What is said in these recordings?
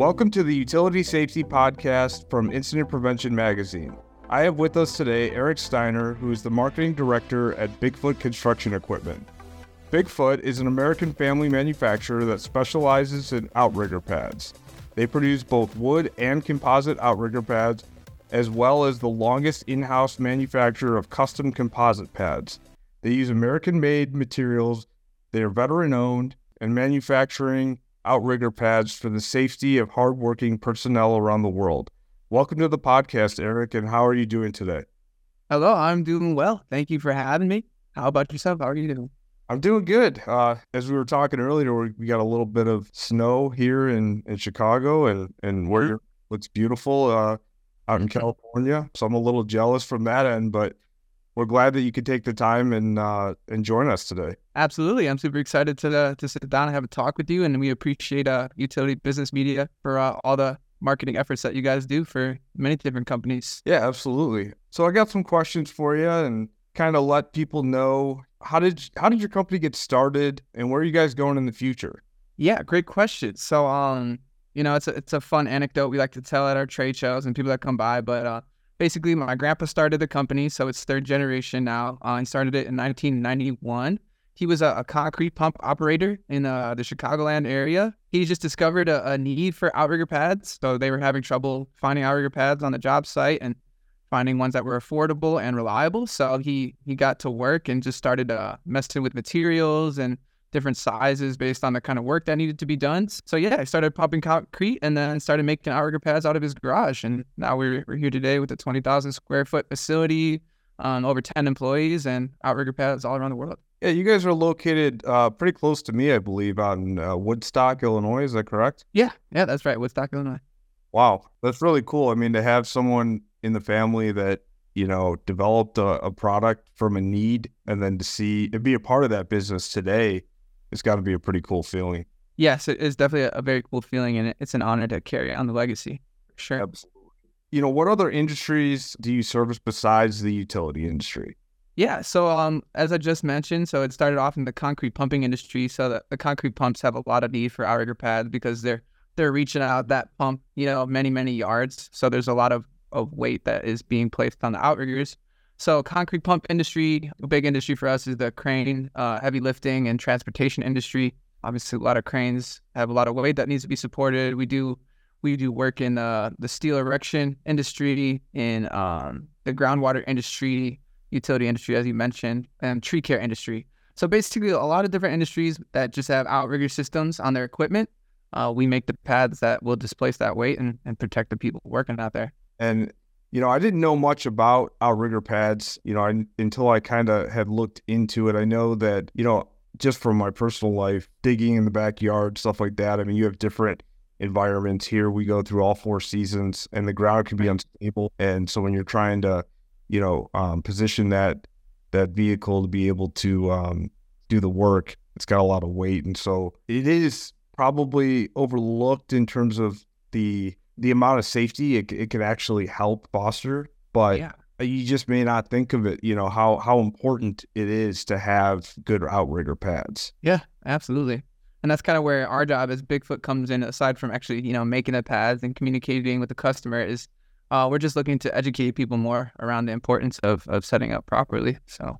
Welcome to the Utility Safety Podcast from Incident Prevention Magazine. I have with us today Eric Steiner, who is the marketing director at Bigfoot Construction Equipment. Bigfoot is an American family manufacturer that specializes in outrigger pads. They produce both wood and composite outrigger pads, as well as the longest in house manufacturer of custom composite pads. They use American made materials, they are veteran owned, and manufacturing outrigger pads for the safety of hardworking personnel around the world. Welcome to the podcast, Eric, and how are you doing today? Hello, I'm doing well. Thank you for having me. How about yourself? How are you doing? I'm doing good. Uh, as we were talking earlier, we got a little bit of snow here in, in Chicago, and and where mm-hmm. looks beautiful uh, out in California. So I'm a little jealous from that end, but we're glad that you could take the time and uh, and join us today. Absolutely, I'm super excited to uh, to sit down and have a talk with you, and we appreciate uh, Utility Business Media for uh, all the marketing efforts that you guys do for many different companies. Yeah, absolutely. So I got some questions for you, and kind of let people know how did how did your company get started, and where are you guys going in the future? Yeah, great question. So, um, you know, it's a it's a fun anecdote we like to tell at our trade shows and people that come by, but uh basically my grandpa started the company, so it's third generation now. Uh, he started it in 1991. He was a, a concrete pump operator in uh, the Chicagoland area. He just discovered a, a, need for outrigger pads, so they were having trouble finding outrigger pads on the job site and finding ones that were affordable and reliable. So he he got to work and just started uh, messing with materials and different sizes based on the kind of work that needed to be done. So yeah, I started pumping concrete and then started making outrigger pads out of his garage. And now we're, we're here today with a 20,000 square foot facility, um, over 10 employees and outrigger pads all around the world. Yeah, you guys are located uh, pretty close to me, I believe, on uh, Woodstock, Illinois. Is that correct? Yeah, yeah, that's right. Woodstock, Illinois. Wow, that's really cool. I mean, to have someone in the family that you know developed a, a product from a need, and then to see and be a part of that business today it's got to be a pretty cool feeling. Yes, it is definitely a very cool feeling, and it's an honor to carry on the legacy. Sure. Absolutely. You know, what other industries do you service besides the utility industry? Yeah, so um, as I just mentioned, so it started off in the concrete pumping industry. So the, the concrete pumps have a lot of need for outrigger pads because they're they're reaching out that pump, you know, many many yards. So there's a lot of of weight that is being placed on the outriggers. So concrete pump industry, a big industry for us is the crane, uh, heavy lifting and transportation industry. Obviously, a lot of cranes have a lot of weight that needs to be supported. We do we do work in uh, the steel erection industry, in um, the groundwater industry, utility industry, as you mentioned, and tree care industry. So basically, a lot of different industries that just have outrigger systems on their equipment. Uh, we make the pads that will displace that weight and, and protect the people working out there. And you know, I didn't know much about outrigger pads, you know, I, until I kind of had looked into it. I know that, you know, just from my personal life, digging in the backyard, stuff like that. I mean, you have different environments here. We go through all four seasons and the ground can be unstable. And so when you're trying to, you know, um, position that, that vehicle to be able to um, do the work, it's got a lot of weight. And so it is probably overlooked in terms of the the amount of safety it, it could actually help foster, but yeah. you just may not think of it, you know, how, how important it is to have good outrigger pads. Yeah, absolutely. And that's kind of where our job as Bigfoot comes in, aside from actually, you know, making the pads and communicating with the customer is uh, we're just looking to educate people more around the importance of, of setting up properly. So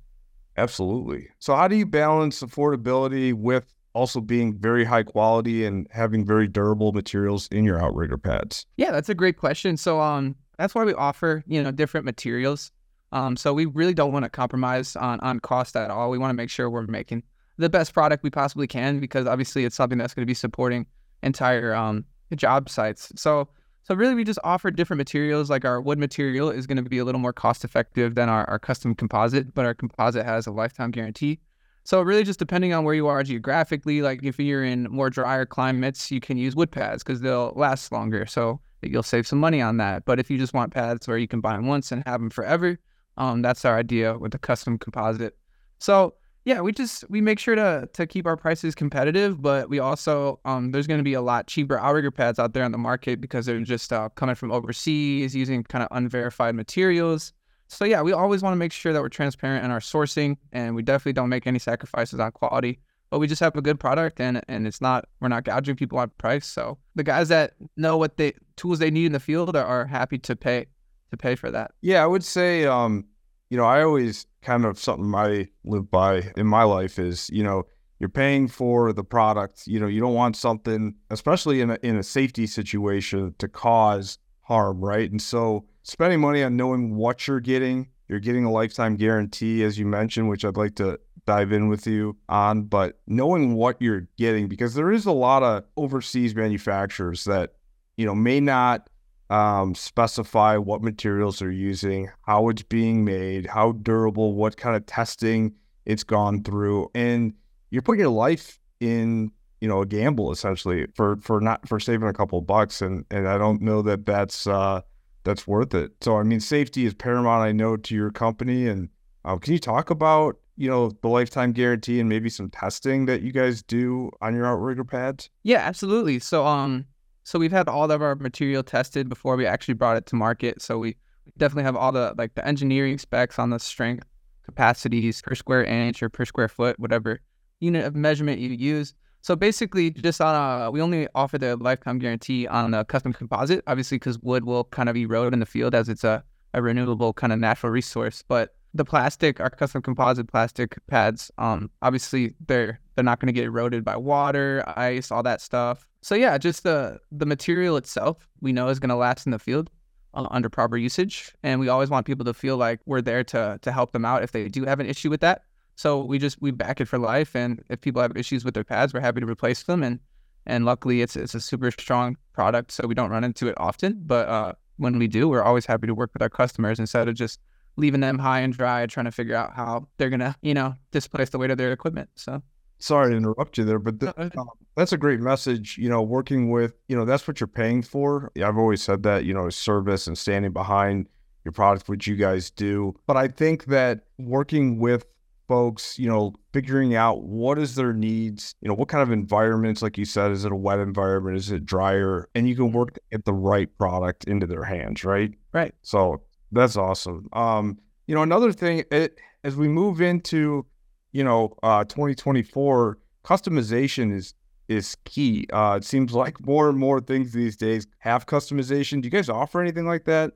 absolutely. So how do you balance affordability with also being very high quality and having very durable materials in your outrigger pads? Yeah, that's a great question. So um that's why we offer, you know, different materials. Um so we really don't want to compromise on on cost at all. We want to make sure we're making the best product we possibly can because obviously it's something that's going to be supporting entire um job sites. So so really we just offer different materials like our wood material is going to be a little more cost effective than our, our custom composite, but our composite has a lifetime guarantee. So really just depending on where you are geographically, like if you're in more drier climates, you can use wood pads because they'll last longer. So you'll save some money on that. But if you just want pads where you can buy them once and have them forever, um, that's our idea with the custom composite. So yeah, we just we make sure to to keep our prices competitive, but we also um, there's going to be a lot cheaper outrigger pads out there on the market because they're just uh, coming from overseas using kind of unverified materials. So yeah, we always want to make sure that we're transparent in our sourcing, and we definitely don't make any sacrifices on quality. but we just have a good product and and it's not we're not gouging people on price. So the guys that know what the tools they need in the field are, are happy to pay to pay for that. Yeah, I would say, um, you know, I always kind of something I live by in my life is, you know, you're paying for the product. You know, you don't want something, especially in a, in a safety situation, to cause harm, right? And so spending money on knowing what you're getting, you're getting a lifetime guarantee, as you mentioned, which I'd like to dive in with you on, but knowing what you're getting, because there is a lot of overseas manufacturers that, you know, may not um, specify what materials they're using, how it's being made, how durable, what kind of testing it's gone through. And you're putting your life in you know a gamble essentially for for not for saving a couple bucks and and I don't know that that's uh that's worth it. So I mean safety is paramount I know to your company and um, can you talk about you know the lifetime guarantee and maybe some testing that you guys do on your outrigger pads? Yeah, absolutely. So um so we've had all of our material tested before we actually brought it to market. So we definitely have all the like the engineering specs on the strength capacities per square inch or per square foot, whatever unit of measurement you use. So basically, just on a, we only offer the lifetime guarantee on a custom composite, obviously, because wood will kind of erode in the field as it's a, a renewable kind of natural resource. But the plastic, our custom composite plastic pads, um, obviously they're they're not going to get eroded by water, ice, all that stuff. So yeah, just the the material itself, we know is going to last in the field uh, under proper usage, and we always want people to feel like we're there to to help them out if they do have an issue with that. So we just we back it for life, and if people have issues with their pads, we're happy to replace them. And and luckily, it's it's a super strong product, so we don't run into it often. But uh, when we do, we're always happy to work with our customers instead of just leaving them high and dry, trying to figure out how they're gonna you know displace the weight of their equipment. So sorry to interrupt you there, but th- um, that's a great message. You know, working with, you know, that's what you're paying for. I've always said that, you know, service and standing behind your product, which you guys do. But I think that working with folks, you know, figuring out what is their needs, you know, what kind of environments, like you said, is it a wet environment? Is it drier? And you can mm-hmm. work at the right product into their hands, right? Right. So that's awesome. Um, you know, another thing, it, as we move into, you know, uh, 2024, customization is is key. Uh, it seems like more and more things these days have customization. Do you guys offer anything like that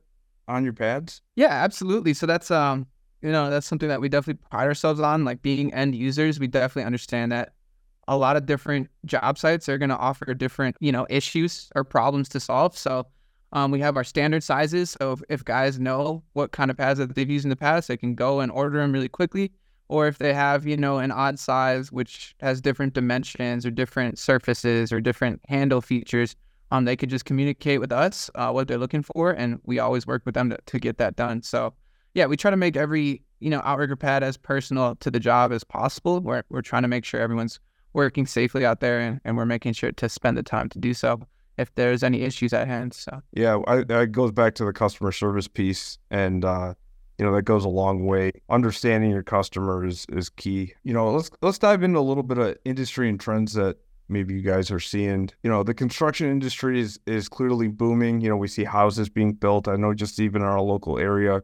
on your pads? Yeah, absolutely. So that's um you know, that's something that we definitely pride ourselves on. Like being end users, we definitely understand that a lot of different job sites are going to offer different, you know, issues or problems to solve. So um, we have our standard sizes. So if, if guys know what kind of pads that they've used in the past, they can go and order them really quickly. Or if they have, you know, an odd size which has different dimensions or different surfaces or different handle features, um, they could just communicate with us uh, what they're looking for, and we always work with them to, to get that done. So yeah, we try to make every you know outrigger pad as personal to the job as possible. We're we're trying to make sure everyone's working safely out there, and, and we're making sure to spend the time to do so if there's any issues at hand. So yeah, I, goes back to the customer service piece, and uh, you know that goes a long way. Understanding your customer is is key. You know, let's let's dive into a little bit of industry and trends that maybe you guys are seeing. You know, the construction industry is is clearly booming. You know, we see houses being built. I know just even in our local area,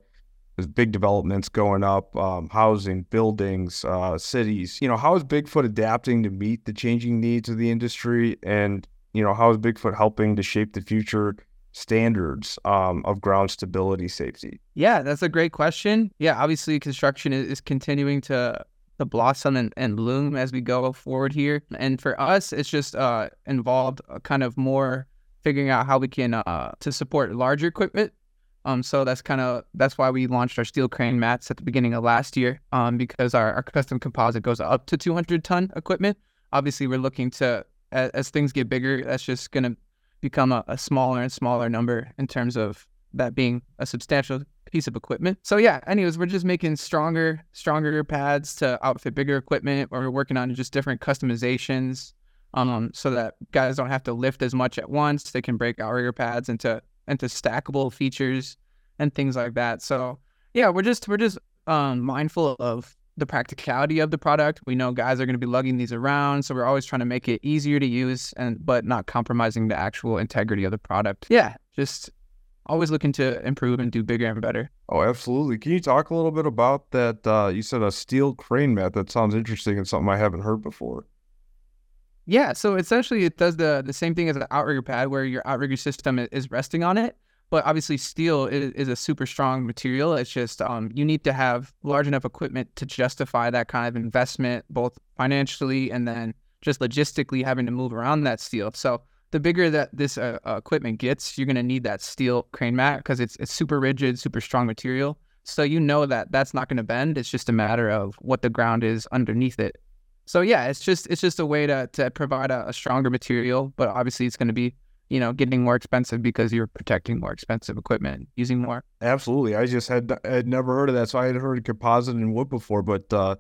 there's big developments going up, um, housing, buildings, uh, cities. You know, how is Bigfoot adapting to meet the changing needs of the industry? And, you know, how is Bigfoot helping to shape the future standards um, of ground stability safety? Yeah, that's a great question. Yeah, obviously, construction is, is continuing to to blossom and, and bloom as we go forward here. And for us, it's just uh, involved kind of more figuring out how we can uh, to support larger equipment um, so that's kind of that's why we launched our steel crane mats at the beginning of last year. Um, because our, our custom composite goes up to 200 ton equipment. Obviously, we're looking to as, as things get bigger, that's just going to become a, a, smaller and smaller number in terms of that being a substantial piece of equipment. So yeah, anyways, we're just making stronger, stronger pads to outfit bigger equipment. Or we're working on just different customizations, um, so that guys don't have to lift as much at once. They can break outrigger pads into into stackable features and things like that. So yeah, we're just we're just um, mindful of the practicality of the product. We know guys are going to be lugging these around, so we're always trying to make it easier to use and but not compromising the actual integrity of the product. Yeah, just always looking to improve and do bigger and better. Oh, absolutely. Can you talk a little bit about that? Uh, you said a steel crane mat. That sounds interesting and something I haven't heard before. Yeah, so essentially it does the the same thing as an outrigger pad where your outrigger system is resting on it. But obviously steel is, is a super strong material. It's just um, you need to have large enough equipment to justify that kind of investment, both financially and then just logistically having to move around that steel. So the bigger that this uh, uh, equipment gets, you're going to need that steel crane mat because it's it's super rigid, super strong material. So you know that that's not going to bend. It's just a matter of what the ground is underneath it. So yeah, it's just it's just a way to to provide a, a stronger material, but obviously it's going to be you know getting more expensive because you're protecting more expensive equipment using more. Absolutely, I just had had never heard of that, so I had heard composite and wood before, but uh,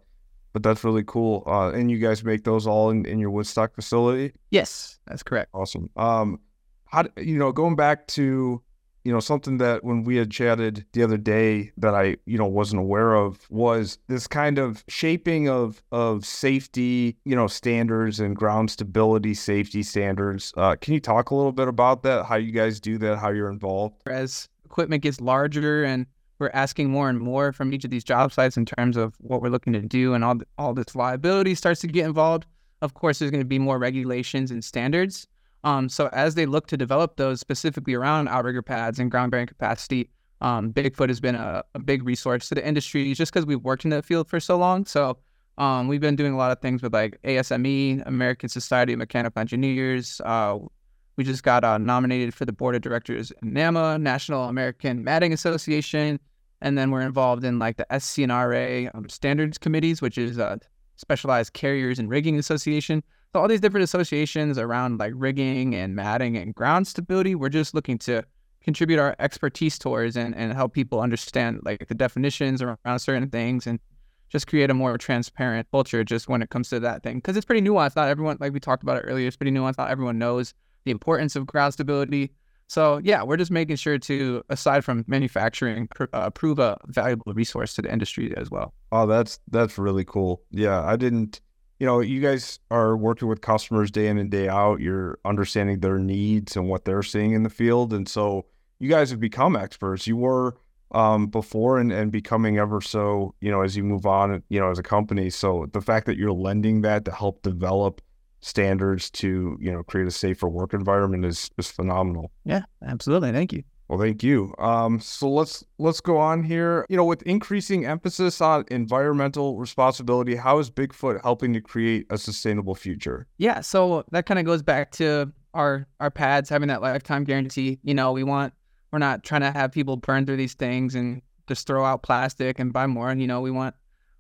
but that's really cool. Uh, and you guys make those all in, in your Woodstock facility? Yes, that's correct. Awesome. Um, how you know going back to you know something that when we had chatted the other day that I you know wasn't aware of was this kind of shaping of of safety you know standards and ground stability safety standards. Uh, can you talk a little bit about that? How you guys do that? How you're involved? As equipment gets larger and we're asking more and more from each of these job sites in terms of what we're looking to do and all all this liability starts to get involved. Of course, there's going to be more regulations and standards. Um, so as they look to develop those specifically around outrigger pads and ground bearing capacity, um, Bigfoot has been a, a, big resource to the industry just because we've worked in the field for so long. So um, we've been doing a lot of things with like ASME, American Society of Mechanical Engineers. Uh, we just got uh, nominated for the board of directors in NAMA, National American Matting Association, and then we're involved in like the SC&RA um, standards committees, which is a specialized carriers and rigging association. So all these different associations around like rigging and matting and ground stability, we're just looking to contribute our expertise towards and, and help people understand like the definitions around certain things and just create a more transparent culture just when it comes to that thing. Because it's pretty nuanced. Not everyone, like we talked about it earlier, it's pretty nuanced. Not everyone knows the importance of ground stability. So yeah, we're just making sure to, aside from manufacturing, pr- uh, prove a valuable resource to the industry as well. Oh, that's that's really cool. Yeah, I didn't. You know, you guys are working with customers day in and day out. You're understanding their needs and what they're seeing in the field, and so you guys have become experts. You were um, before and, and becoming ever so, you know, as you move on, you know, as a company. So the fact that you're lending that to help develop standards to you know create a safer work environment is is phenomenal. Yeah, absolutely. Thank you. Well, thank you. Um, so let's let's go on here. You know, with increasing emphasis on environmental responsibility, how is Bigfoot helping to create a sustainable future? Yeah, so that kind of goes back to our our pads having that lifetime guarantee. You know, we want we're not trying to have people burn through these things and just throw out plastic and buy more. And you know, we want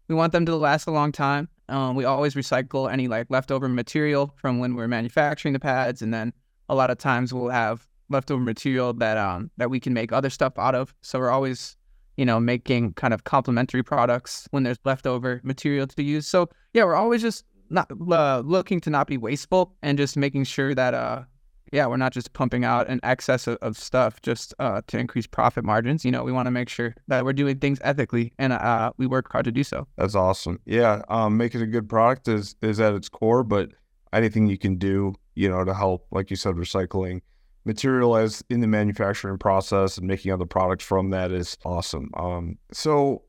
we want them to last a long time. Um, we always recycle any like leftover material from when we're manufacturing the pads, and then a lot of times we'll have leftover material that um that we can make other stuff out of. So we're always, you know, making kind of complementary products when there's leftover material to use. So yeah, we're always just not uh, looking to not be wasteful and just making sure that uh yeah, we're not just pumping out an excess of, of stuff just uh, to increase profit margins. You know, we want to make sure that we're doing things ethically, and uh, we work hard to do so. That's awesome. Yeah, um, making a good product is is at its core, but anything you can do, you know, to help, like you said, recycling material as in the manufacturing process and making other products from that is awesome. Um, so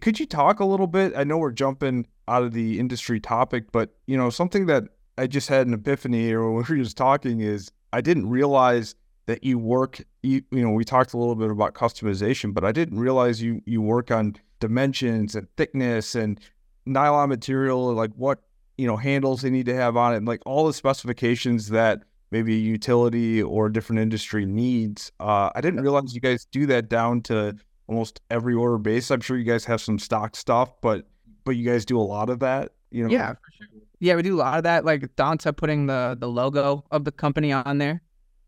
could you talk a little bit? I know we're jumping out of the industry topic, but you know, something that I just had an epiphany or when we were just talking is I didn't realize that you work. You, you know, we talked a little bit about customization, but I didn't realize you you work on dimensions and thickness and nylon material, like what you know handles they need to have on it, and like all the specifications that maybe a utility or a different industry needs. Uh, I didn't realize you guys do that down to almost every order base. I'm sure you guys have some stock stuff, but but you guys do a lot of that. You know, yeah, for sure. Yeah, we do a lot of that, like Donta putting the the logo of the company on there.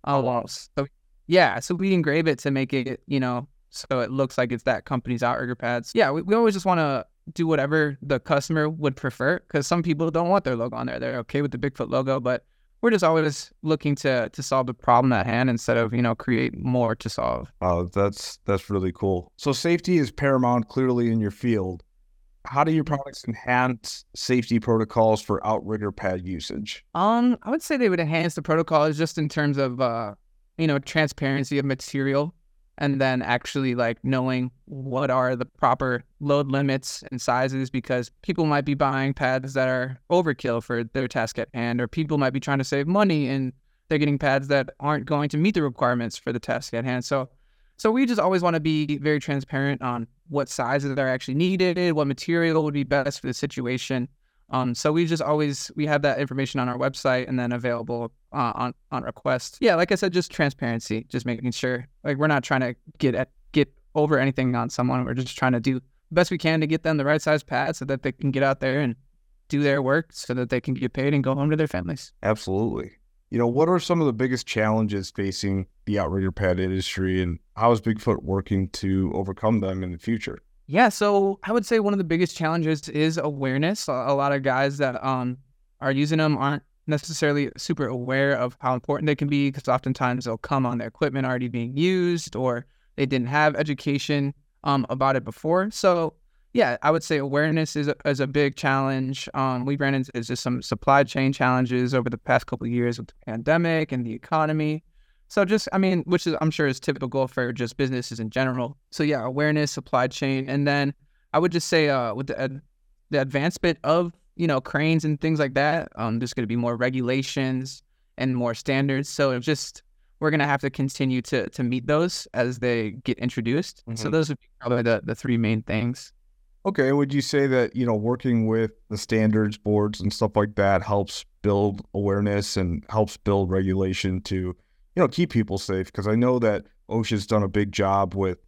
Oh, wow. So yeah, so we engrave it to make it, you know, so it looks like it's that company's outrigger pads. Yeah, we, we always just want to do whatever the customer would prefer because some people don't want their logo on there. They're okay with the Bigfoot logo, but we're just always looking to to solve the problem at hand instead of you know create more to solve. Oh, that's that's really cool. So safety is paramount clearly in your field how do your products enhance safety protocols for outrigger pad usage? Um, I would say they would enhance the protocols just in terms of uh, you know, transparency of material and then actually like knowing what are the proper load limits and sizes because people might be buying pads that are overkill for their task at hand or people might be trying to save money and they're getting pads that aren't going to meet the requirements for the task at hand. So so we just always want to be very transparent on what sizes are actually needed what material would be best for the situation. Um, so we just always we have that information on our website and then available uh, on on request. Yeah, like I said, just transparency, just making sure like we're not trying to get at get over anything on someone. We're just trying to do the best we can to get them the right size pad so that they can get out there and do their work so that they can get paid and go home to their families. Absolutely. You know, what are some of the biggest challenges facing the outrigger pad industry and how is Bigfoot working to overcome them in the future? Yeah, so I would say one of the biggest challenges is awareness. A, a lot of guys that um are using them aren't necessarily super aware of how important they can be because oftentimes they'll come on their equipment already being used or they didn't have education um about it before. So yeah, I would say awareness is a, is a big challenge. Um, we ran into just some supply chain challenges over the past couple of years with the pandemic and the economy. So just, I mean, which is I'm sure is typical for just businesses in general. So yeah, awareness, supply chain, and then I would just say uh, with the uh, the advancement of you know cranes and things like that, um, there's going to be more regulations and more standards. So just we're going to have to continue to to meet those as they get introduced. Mm-hmm. So those are probably the the three main things. Okay, would you say that you know working with the standards boards and stuff like that helps build awareness and helps build regulation to you know, keep people safe because I know that OSHA's done a big job with,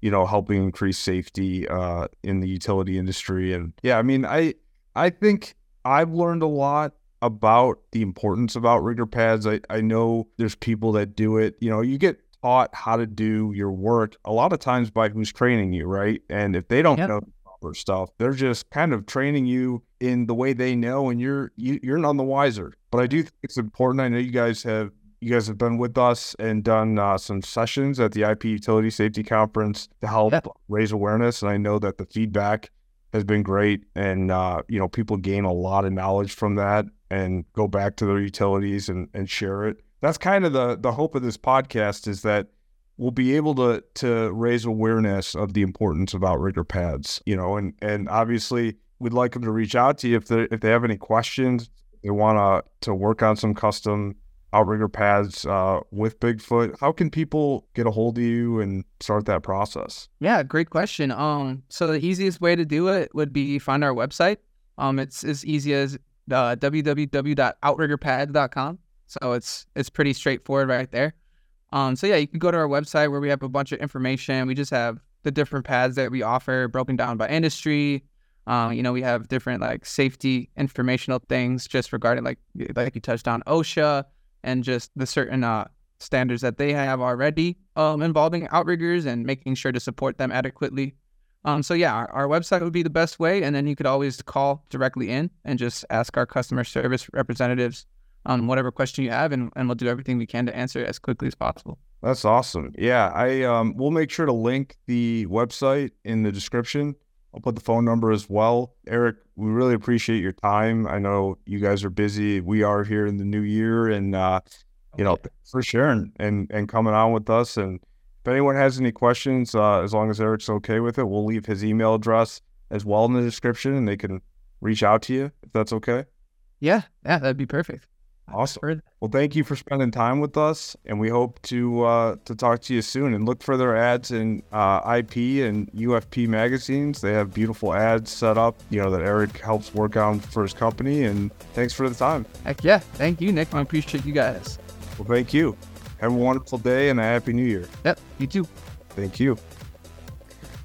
you know, helping increase safety uh, in the utility industry. And yeah, I mean, I I think I've learned a lot about the importance of outrigger pads. I, I know there's people that do it. You know, you get taught how to do your work a lot of times by who's training you, right? And if they don't yep. know proper stuff, they're just kind of training you in the way they know, and you're you, you're none the wiser. But I do think it's important. I know you guys have you guys have been with us and done uh, some sessions at the IP Utility Safety Conference to help yeah. raise awareness. And I know that the feedback has been great, and uh, you know people gain a lot of knowledge from that and go back to their utilities and, and share it. That's kind of the the hope of this podcast is that we'll be able to to raise awareness of the importance of outrigger pads. You know, and and obviously we'd like them to reach out to you if they if they have any questions. They want to to work on some custom outrigger pads uh, with Bigfoot. How can people get a hold of you and start that process? Yeah, great question. Um, so the easiest way to do it would be find our website. Um, it's as easy as uh, www.outriggerpads.com. So it's it's pretty straightforward right there. Um, so yeah, you can go to our website where we have a bunch of information. We just have the different pads that we offer broken down by industry. Um, you know, we have different like safety informational things just regarding like like you touched on OSHA, and just the certain uh, standards that they have already um, involving outriggers and making sure to support them adequately. Um, so yeah, our, our, website would be the best way, and then you could always call directly in and just ask our customer service representatives on whatever question you have, and, and we'll do everything we can to answer it as quickly as possible. That's awesome. Yeah, I um, we'll make sure to link the website in the description. I'll put the phone number as well. Eric, we really appreciate your time. I know you guys are busy. We are here in the new year, and uh, you know, for sharing and and coming on with us. And if anyone has any questions, uh, as long as Eric's okay with it, we'll leave his email address as well in the description, and they can reach out to you if that's okay. Yeah, yeah, that'd be perfect. Awesome. Well, thank you for spending time with us, and we hope to uh, to talk to you soon. And look for their ads in uh, IP and UFP magazines. They have beautiful ads set up, you know, that Eric helps work on for his company. And thanks for the time. Heck yeah, thank you, Nick. I appreciate you guys. Well, thank you. Have a wonderful day and a happy New Year. Yep, you too. Thank you.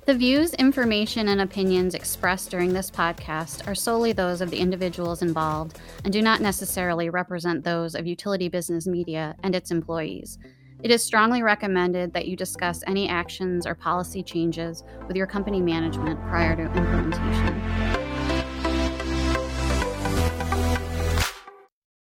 The views, information, and opinions expressed during this podcast are solely those of the individuals involved and do not necessarily represent those of Utility Business Media and its employees. It is strongly recommended that you discuss any actions or policy changes with your company management prior to implementation.